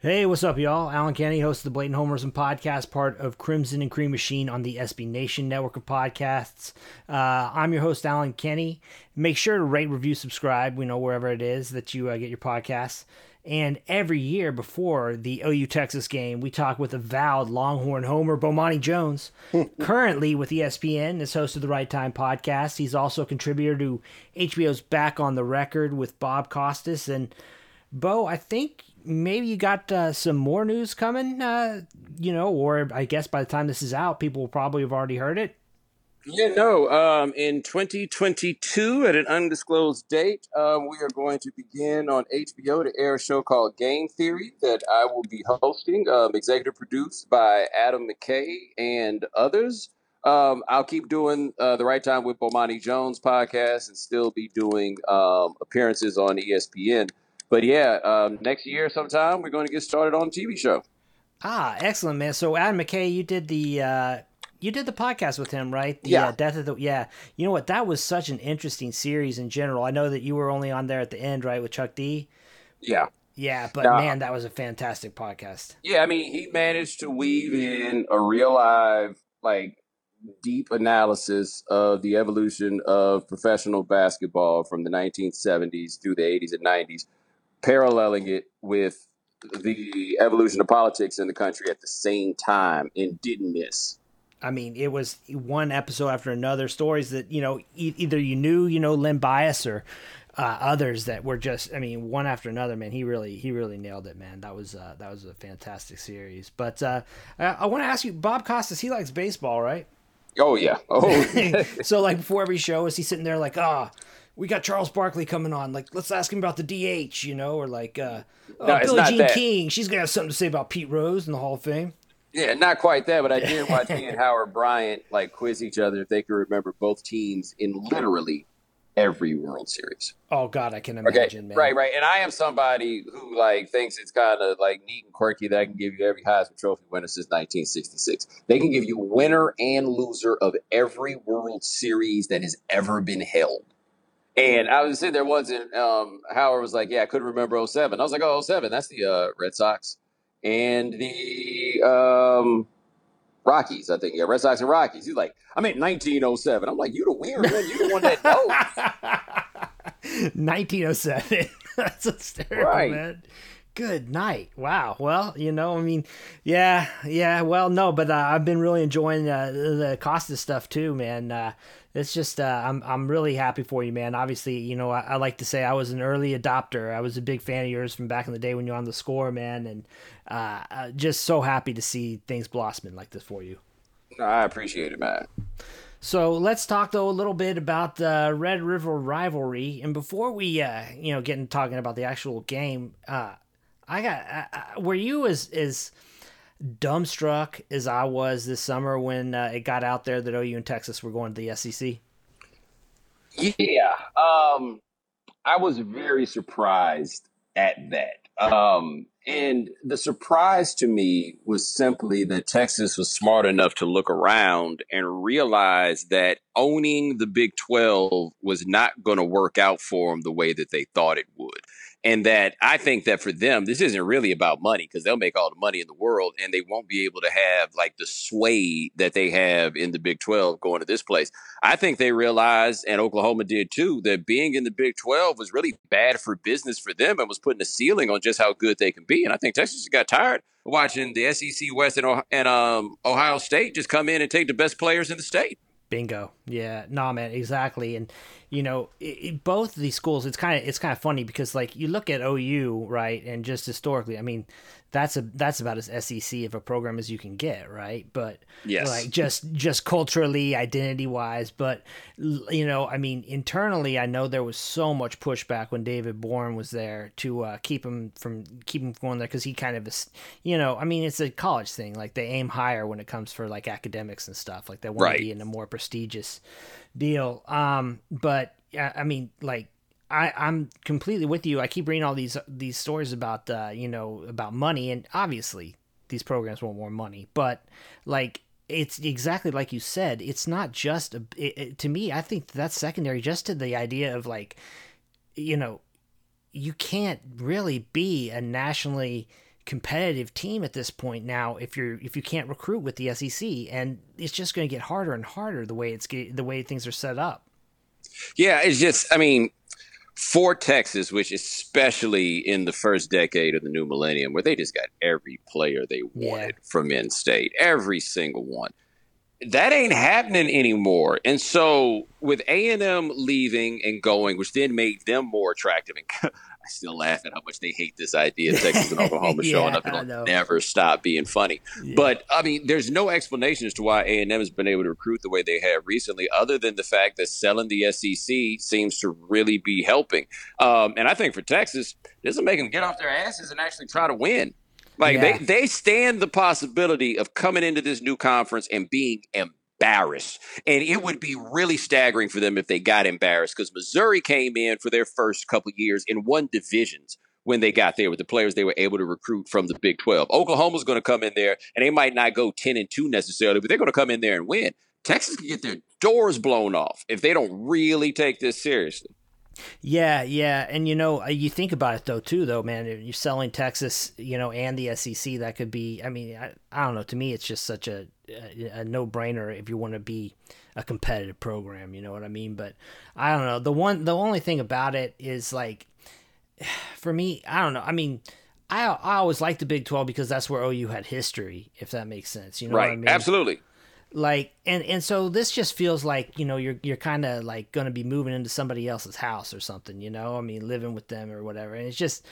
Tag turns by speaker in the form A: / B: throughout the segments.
A: Hey, what's up, y'all? Alan Kenny, host of the Blatant Homerism podcast, part of Crimson and Cream Machine on the SB Nation network of podcasts. Uh, I'm your host, Alan Kenny. Make sure to rate, review, subscribe, We know, wherever it is that you uh, get your podcasts. And every year before the OU Texas game, we talk with avowed Longhorn homer Bomani Jones. Currently with ESPN, is host of the Right Time podcast. He's also a contributor to HBO's Back on the Record with Bob Costas. And Bo, I think maybe you got uh, some more news coming, uh, you know, or I guess by the time this is out, people will probably have already heard it.
B: Yeah, no. Um, in 2022, at an undisclosed date, um, we are going to begin on HBO to air a show called Game Theory that I will be hosting, um, executive produced by Adam McKay and others. Um, I'll keep doing uh, the Right Time with Bomani Jones podcast and still be doing um, appearances on ESPN. But yeah, um, next year sometime we're going to get started on a TV show.
A: Ah, excellent, man. So Adam McKay, you did the uh, you did the podcast with him, right? The,
B: Yeah.
A: Uh, Death of the yeah. You know what? That was such an interesting series in general. I know that you were only on there at the end, right, with Chuck D.
B: Yeah.
A: Yeah, but
B: Nah.
A: man, that was a fantastic podcast.
B: Yeah, I mean, he managed to weave in a real live, like, deep analysis of the evolution of professional basketball from the 1970s through the 80s and 90s, paralleling it with the evolution of politics in the country at the same time and didn't miss.
A: I mean, it was one episode after another. Stories that you know, e- either you knew, you know, Len Bias or uh, others that were just, I mean, one after another. Man, he really, he really nailed it, man. That was, uh, that was a fantastic series. But uh, I, I want to ask you, Bob Costas, he likes baseball, right?
B: Oh, yeah. Oh,
A: so like before every show, is he sitting there like, ah, we got Charles Barkley coming on. Like, let's ask him about the DH, you know, or like, uh, oh,
B: No,
A: Billie Jean
B: that.
A: King, she's gonna have something to say about Pete Rose in the Hall of Fame.
B: yeah, not quite that, but I did watch he and Howard Bryant, like, quiz each other if they could remember both teams in literally every World Series.
A: Oh God, I can
B: Okay,
A: imagine, man.
B: right, right. And I am somebody who like thinks it's kind of like neat and quirky that I can give you every Heisman Trophy winner since 1966. They can give you winner and loser of every World Series that has ever been held. And I was sitting there once, and um, Howard was like, "Yeah, I couldn't remember 07. I was like, "Oh, 07, that's the uh, Red Sox and the um, Rockies, I think. Yeah, Red Sox and Rockies." He's like, "I'm at 1907." I'm like, "You the winner, man. You the one that knows."
A: 1907. That's hysterical,
B: Right.
A: man. Good night. Wow. Well, you know, I mean, yeah, yeah. Well, no, but uh, I've been really enjoying uh, the Costa stuff too, man. Uh, it's just uh, I'm I'm really happy for you, man. Obviously, you know, I, I like to say I was an early adopter. I was a big fan of yours from back in the day when you were on the score, man, and uh, uh, just so happy to see things blossoming like this for you.
B: I appreciate it, man.
A: So let's talk though a little bit about the Red River rivalry. And before we, uh, you know, get into talking about the actual game, uh, I got. Uh, were you as as dumbstruck as I was this summer when uh, it got out there that OU and Texas were going to the SEC?
B: Yeah. Um, I was very surprised at that. Um, and the surprise to me was simply that Texas was smart enough to look around and realize that owning the Big 12 was not going to work out for them the way that they thought it would. And that I think that for them, this isn't really about money because they'll make all the money in the world and they won't be able to have like the sway that they have in the Big 12 going to this place. I think they realized, and Oklahoma did too, that being in the Big 12 was really bad for business for them and was putting a ceiling on just how good they can be. And I think Texas got tired watching the SEC West and, and um, Ohio State just come in and take the best players in the state.
A: Bingo. Yeah. Nah, man. Exactly. And you know, it, it- both of these schools, it's kind of it's kind of funny because like you look at OU, right, and just historically, I mean, that's a that's about as SEC of a program as you can get, right? But
B: Yes.
A: like just just culturally, identity wise, but you know, I mean, internally, I know there was so much pushback when David Boren was there to uh, keep him from keep him from going there because he kind of is, you know, I mean, it's a college thing. Like they aim higher when it comes for like academics and stuff. Like they want
B: Right.
A: to be in a more prestigious deal. Um, but I mean, like I, I'm completely with you. I keep reading all these these stories about uh, you know about money, and obviously these programs want more money, but like it's exactly like you said. It's not just a, it, it- to me. I think that's secondary, just to the idea of like, you know, you can't really be a nationally competitive team at this point now if you're if you can't recruit with the SEC and it's just going to get harder and harder the way it's the way things are set up.
B: Yeah, it's just I mean for Texas, which especially in the first decade of the new millennium, where they just got every player they wanted yeah. from in state, every single one. That ain't happening anymore. And so with A&M leaving and going, which then made them more attractive and I still laugh at how much they hate this idea of Texas and Oklahoma yeah, showing up. It'll never stop being funny. Yeah. But I mean, there's no explanation as to why A and M has been able to recruit the way they have recently, other than the fact that selling the SEC seems to really be helping. Um, and I think for Texas, this will make them get off their asses and actually try to win. Like yeah. they, they stand the possibility of coming into this new conference and being embarrassed. And it would be really staggering for them if they got embarrassed because Missouri came in for their first couple years in one divisions when they got there with the players they were able to recruit from the Big 12. Oklahoma's going to come in there and they might not go 10 and 2 necessarily, but they're going to come in there and win. Texas can get their doors blown off if they don't really take this seriously.
A: Yeah, yeah, and you know, uh, you think about it though too, though, man. You're selling Texas, you know, and the SEC. That could be. I mean, I, I don't know. To me, it's just such a a, a no brainer if you want to be a competitive program. You know what I mean? But I don't know. The one, the only thing about it is like, for me, I don't know. I mean. I, I always liked the Big 12 because that's where OU had history, if that makes sense. You know right. I mean?
B: Absolutely
A: like and and so this just feels like you know you're you're kind of like going to be moving into somebody else's house or something you know i mean living with them or whatever and it's just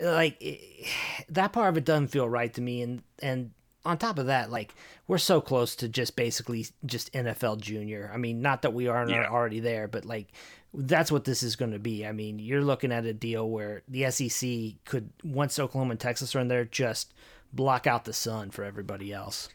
A: like it, that part of it doesn't feel right to me and and on top of that like we're so close to just basically just nfl junior i mean not that we aren't yeah. already there but like that's what this is going to be i mean you're looking at a deal where the sec could once oklahoma and texas are in there just block out the sun for everybody else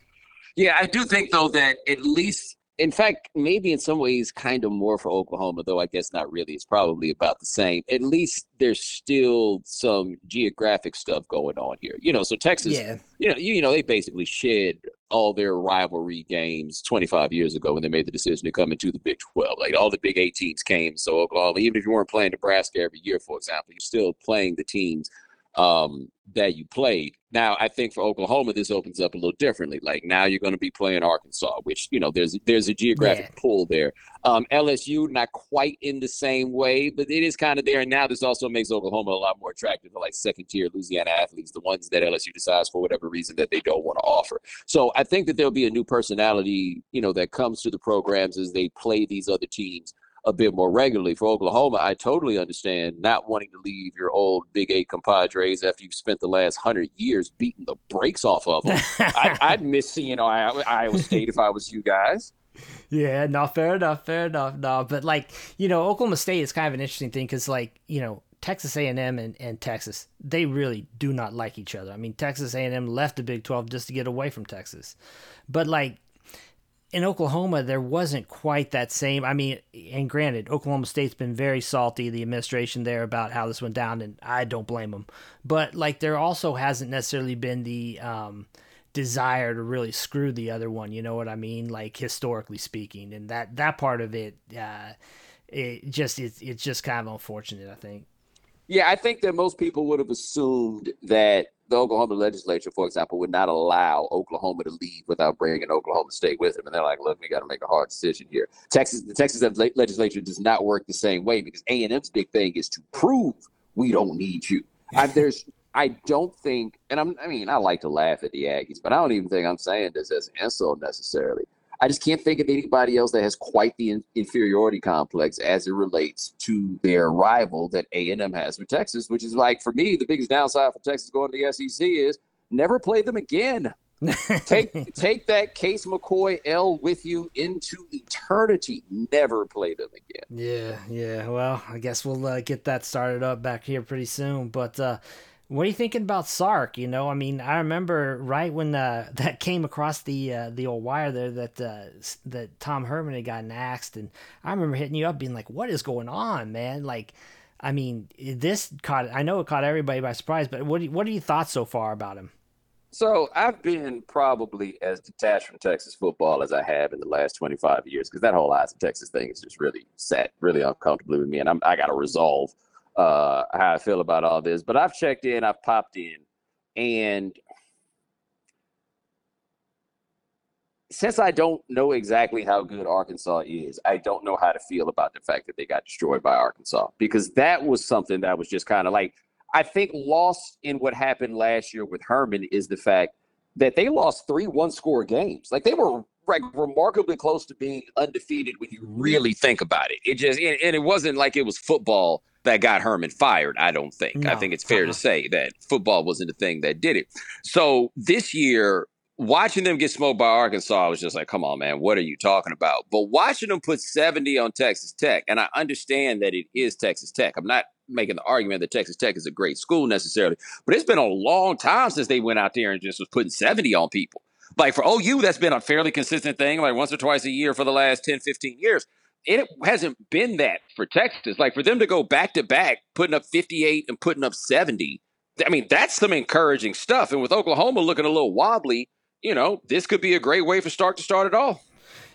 B: yeah, I do think though that at least, in fact, maybe in some ways, kind of more for Oklahoma, though I guess not really. It's probably about the same. At least there's still some geographic stuff going on here. You know, so Texas, yeah. You know, you, you know, they basically shed all their rivalry games 25 years ago when they made the decision to come into the Big 12. Like all the Big Eight teams came. So Oklahoma, even if you weren't playing Nebraska every year, for example, you're still playing the teams um, that you played. Now, I think for Oklahoma, this opens up a little differently. Like now, you're going to be playing Arkansas, which you know there's there's a geographic yeah. pull there. Um, LSU not quite in the same way, but it is kind of there. And now this also makes Oklahoma a lot more attractive to like second tier Louisiana athletes, the ones that LSU decides for whatever reason that they don't want to offer. So I think that there'll be a new personality, you know, that comes to the programs as they play these other teams a bit more regularly. For Oklahoma, I totally understand not wanting to leave your old Big Eight compadres after you've spent the last hundred years beating the brakes off of them. I, would miss seeing Iowa State if I was you guys.
A: Yeah, no, fair enough, fair enough. No, but like you know, Oklahoma State is kind of an interesting thing because like you know. Texas A&M and, and Texas, they really do not like each other. I mean, Texas A&M left the Big 12 just to get away from Texas. But like in Oklahoma, there wasn't quite that same. I mean, and granted, Oklahoma State's been very salty, the administration there, about how this went down, and I don't blame them. But, like, there also hasn't necessarily been the um, desire to really screw the other one, you know what I mean? Like, historically speaking. And that, that part of it, uh, it just, it's, it's just kind of unfortunate, I think.
B: Yeah, I think that most people would have assumed that the Oklahoma legislature, for example, would not allow Oklahoma to leave without bringing Oklahoma State with them. And they're like, look, we got to make a hard decision here. Texas, the Texas legislature does not work the same way because A&M's big thing is to prove we don't need you. I, there's, I don't think, and I'm, I mean, I like to laugh at the Aggies, but I don't even think I'm saying this as an insult necessarily. I just can't think of anybody else that has quite the in- inferiority complex as it relates to their rival that A&M has with Texas, which is like for me the biggest downside for Texas going to the SEC is never play them again. take take that Case McCoy L with you into eternity. Never play them again.
A: Yeah, yeah. Well, I guess we'll uh, get that started up back here pretty soon. But uh, what are you thinking about Sark? You know, I mean, I remember right when uh, that came across the uh, the old wire there that uh, that Tom Herman had gotten axed, and I remember hitting you up, being like, "What is going on, man?" Like, I mean, this caught. I know it caught everybody by surprise, but what what are your thoughts so far about him?
B: So I've been probably as detached from Texas football as I have in the last 25 years because that whole Austin Texas thing is just really sat really uncomfortably with me, and I'm, I got to resolve uh, how I feel about all this. But I've checked in, I've popped in And since I don't know exactly how good Arkansas is, I don't know how to feel about the fact that they got destroyed by Arkansas because that was something that was just kind of like I think lost in what happened last year with Herman is the fact that they lost three one score games. Like they were like remarkably close to being undefeated when you really think about it. It just and it wasn't like it was football that got Herman fired. I don't think. No. I think it's fair uh-huh. to say that football wasn't the thing that did it. So this year, watching them get smoked by Arkansas, I was just like, come on, man, what are you talking about? But watching them put 70 on Texas Tech, and I understand that it is Texas Tech. I'm not making the argument that Texas Tech is a great school necessarily, but it's been a long time since they went out there and just was putting 70 on people. Like for OU, that's been a fairly consistent thing, like once or twice a year for the last 10, 15 years. It hasn't been that for Texas. Like for them to go back to back, putting up 58 and putting up 70, I mean, that's some encouraging stuff. And with Oklahoma looking a little wobbly, you know, this could be a great way for Sark to start it all.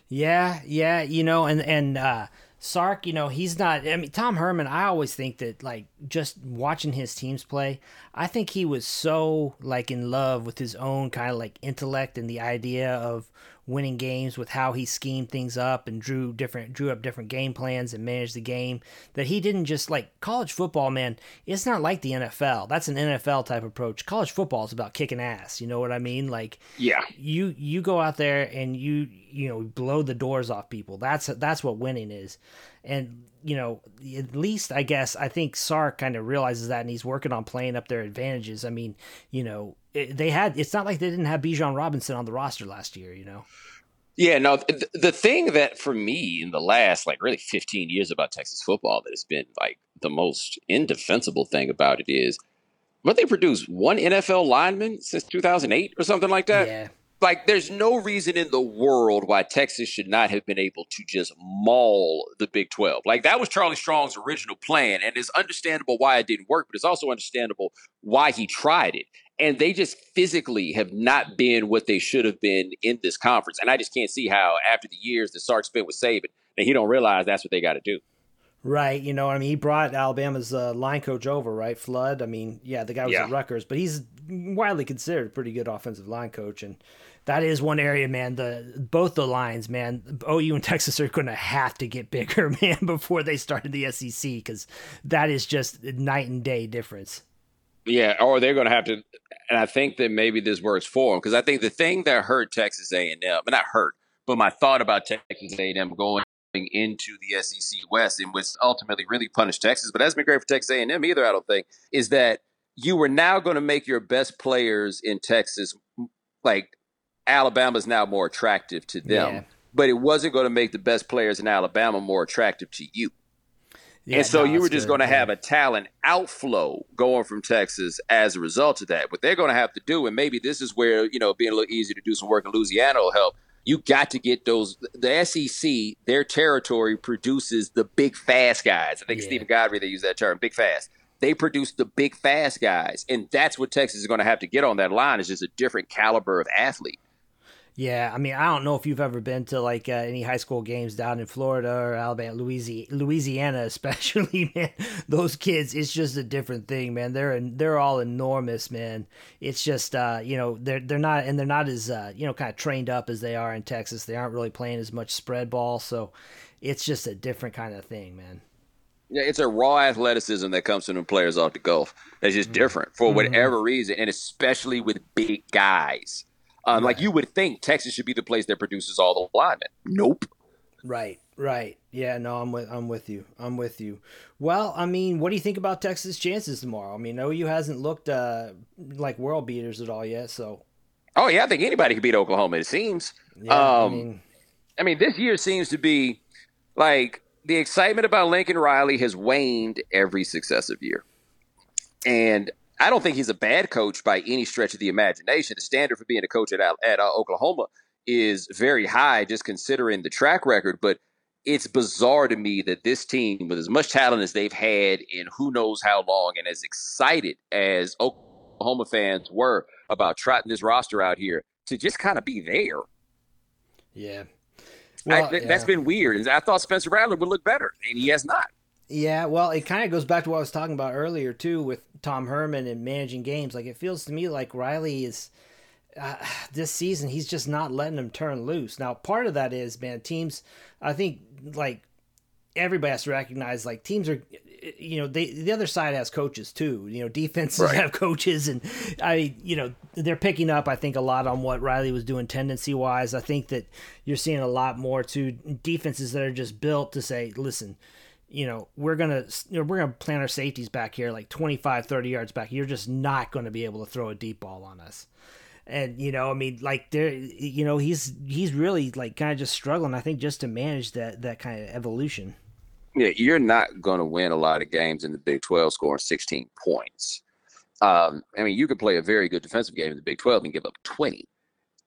A: Yeah, yeah, you know, and and uh Sark, you know, he's not. I mean, Tom Herman. I always think that, like, just watching his teams play, I think he was so like in love with his own kind of like intellect and the idea of winning games with how he schemed things up and drew different drew up different game plans and managed the game that he didn't just like college football man it's not like the NFL that's an NFL type approach. College football is about kicking ass you know what I mean? Like
B: yeah.
A: you you go out there and you you know blow the doors off people. That's that's what winning is and you know at least I guess I think Sark kind of realizes that and he's working on playing up their advantages I mean you know eh, they had it's not like they didn't have Bijan Robinson on the roster last year, you know.
B: Yeah, no, th- the thing that for me in the last like really 15 years about Texas football that has been like the most indefensible thing about it is what they produced one NFL lineman since 2008 or something like that.
A: Yeah.
B: Like, there's no reason in the world why Texas should not have been able to just maul the Big 12. Like, that was Charlie Strong's original plan, and it's understandable why it didn't work, but it's also understandable why he tried it and they just physically have not been what they should have been in this conference. And I just can't see how, after the years that Sark spent with Saban, that he don't realize that's what they got to do.
A: Right, you know, I mean, he brought Alabama's uh, line coach over, right? Flood. I mean, yeah, the guy was yeah. at Rutgers, but he's widely considered a pretty good offensive line coach, and that is one area, man. The both the lines, man. OU and Texas are going to have to get bigger, man, before they started the SEC, because that is just night and day difference.
B: Yeah, or they're going to have to, and I think that maybe this works for them because I think the thing that hurt Texas A and M, not hurt, but my thought about Texas A and M going into the SEC West and which ultimately really punished Texas, but that's been great for Texas A and M either. I don't think is that you were now going to make your best players in Texas like Alabama's now more attractive to them, yeah. but it wasn't going to make the best players in Alabama more attractive to you. Yeah, and so no, you were just going to have a talent outflow going from Texas as a result of that. What they're going to have to do, and maybe this is where, you know, being a little easier to do some work in Louisiana will help. You got to get those. The SEC, their territory produces the big fast guys. I think yeah. Steven Godfrey, they use that term, big fast. They produce the big fast guys. And that's what Texas is going to have to get on that line is just a different caliber of athlete.
A: Yeah, I mean, I don't know if you've ever been to like uh, any high school games down in Florida or Alabama, Louisiana, Louisiana especially, man. Those kids, it's just a different thing, man. They're they're all enormous, man. It's just uh, you know, they're they're not and they're not as uh, you know, kind of trained up as they are in Texas. They aren't really playing as much spread ball, so it's just a different kind of thing, man.
B: Yeah, it's a raw athleticism that comes from the players off the Gulf. That's just mm-hmm. different for mm-hmm. whatever mm-hmm. reason, and especially with big guys. Um. Like you would think Texas should be the place that produces all the linemen. Nope.
A: Right, right. Yeah, no, I'm with I'm with you. I'm with you. Well, I mean, what do you think about Texas' chances tomorrow? I mean, OU hasn't looked uh, like world beaters at all yet, so.
B: Oh yeah, I think anybody could beat Oklahoma. It seems. Yeah, um, I mean, I mean, this year seems to be like the excitement about Lincoln Riley has waned every successive year, and I don't think he's a bad coach by any stretch of the imagination. The standard for being a coach at, at uh, Oklahoma is very high, just considering the track record. But it's bizarre to me that this team, with as much talent as they've had in who knows how long, and as excited as Oklahoma fans were about trotting this roster out here, to just kind of be there.
A: Yeah.
B: Well, I, th- yeah. That's been weird. I thought Spencer Rattler would look better, and he has not.
A: Yeah, well, it kind of goes back to what I was talking about earlier too, with Tom Herman and managing games. Like it feels to me like Riley is uh, this season he's just not letting them turn loose. Now, part of that is man, teams. I think like everybody has to recognize like teams are you know they the other side has coaches too you know defenses right. have coaches and i you know they're picking up i think a lot on what riley was doing tendency wise i think that you're seeing a lot more to defenses that are just built to say listen you know we're gonna you know, we're gonna plant our safeties back here like 25 30 yards back. You're just not to be able to throw a deep ball on us. And you know i mean like there you know he's he's really like kind of just struggling i think just to manage that that kind of evolution.
B: Yeah you're not to win a lot of games in the big 12 scoring 16 points. Um, i mean you could play a very good defensive game in the big 12 and give up 20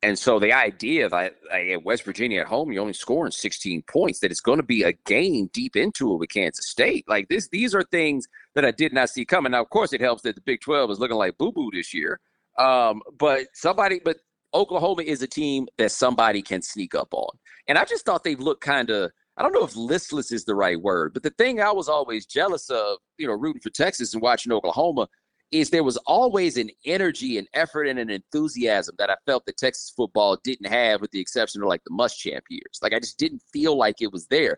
B: and so the idea that at West Virginia at home, you're only scoring 16 points, that it's going to be a game deep into it with Kansas State. Like this, these are things that I did not see coming. Now, of course, it helps that the Big 12 is looking like boo boo this year. Um, but somebody, but Oklahoma is a team that somebody can sneak up on. And I just thought they looked kind of, I don't know if listless is the right word, but the thing I was always jealous of, you know, rooting for Texas and watching Oklahoma is there was always an energy and effort and an enthusiasm that I felt that Texas football didn't have, with the exception of like the Muschamp years. Like I just didn't feel like it was there.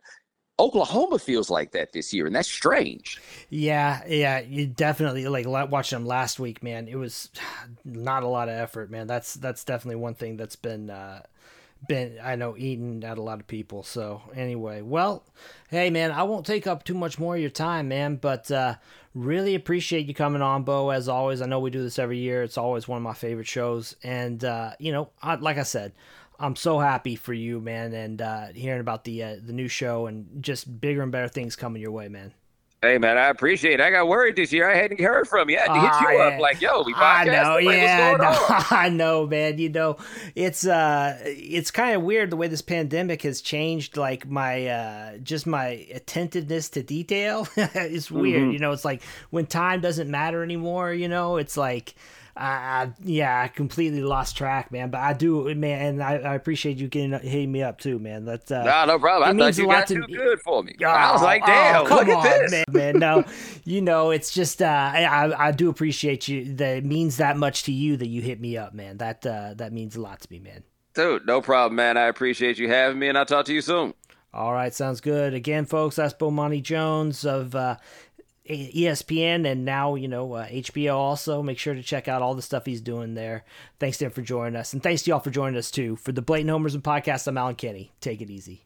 B: Oklahoma feels like that this year, and that's strange.
A: Yeah, yeah, you definitely like watching them last week, man. It was not a lot of effort, man. That's that's definitely one thing that's been uh, been I know eating at a lot of people. So anyway, well, hey man, I won't take up too much more of your time, man. But uh, really appreciate you coming on, Bo. As always, I know we do this every year. It's always one of my favorite shows, and uh, you know, I, like I said, I'm so happy for you, man, and uh, hearing about the uh, the new show and just bigger and better things coming your way, man.
B: Hey man, I appreciate it. I got worried this year. I hadn't heard from you. I had to hit you up like, yo, we podcast. I know, like, yeah,
A: no, I know, man. You know, it's uh it's kind of weird the way this pandemic has changed like my uh just my attentiveness to detail. it's weird. Mm-hmm. You know, it's like when time doesn't matter anymore, you know, it's like I, yeah, I completely lost track, man. But I do, man, and I, I appreciate you getting hitting me up too, man. That's uh,
B: no, no problem. I thought you got to, too good for me. Oh, I was like, damn, oh, look at this,
A: man. man. No, you know, it's just uh, I I do appreciate you. That it means that much to you that you hit me up, man. That uh, that means a lot to me, man.
B: Dude, no problem, man. I appreciate you having me, and I'll talk to you soon.
A: All right, sounds good. Again, folks, that's Bomani Jones of uh, ESPN and now you know uh, HBO also. Make sure to check out all the stuff he's doing there. Thanks to him for joining us, and thanks to y'all for joining us too for the Blatant Homerism podcast. I'm Alan Kenny. Take it easy.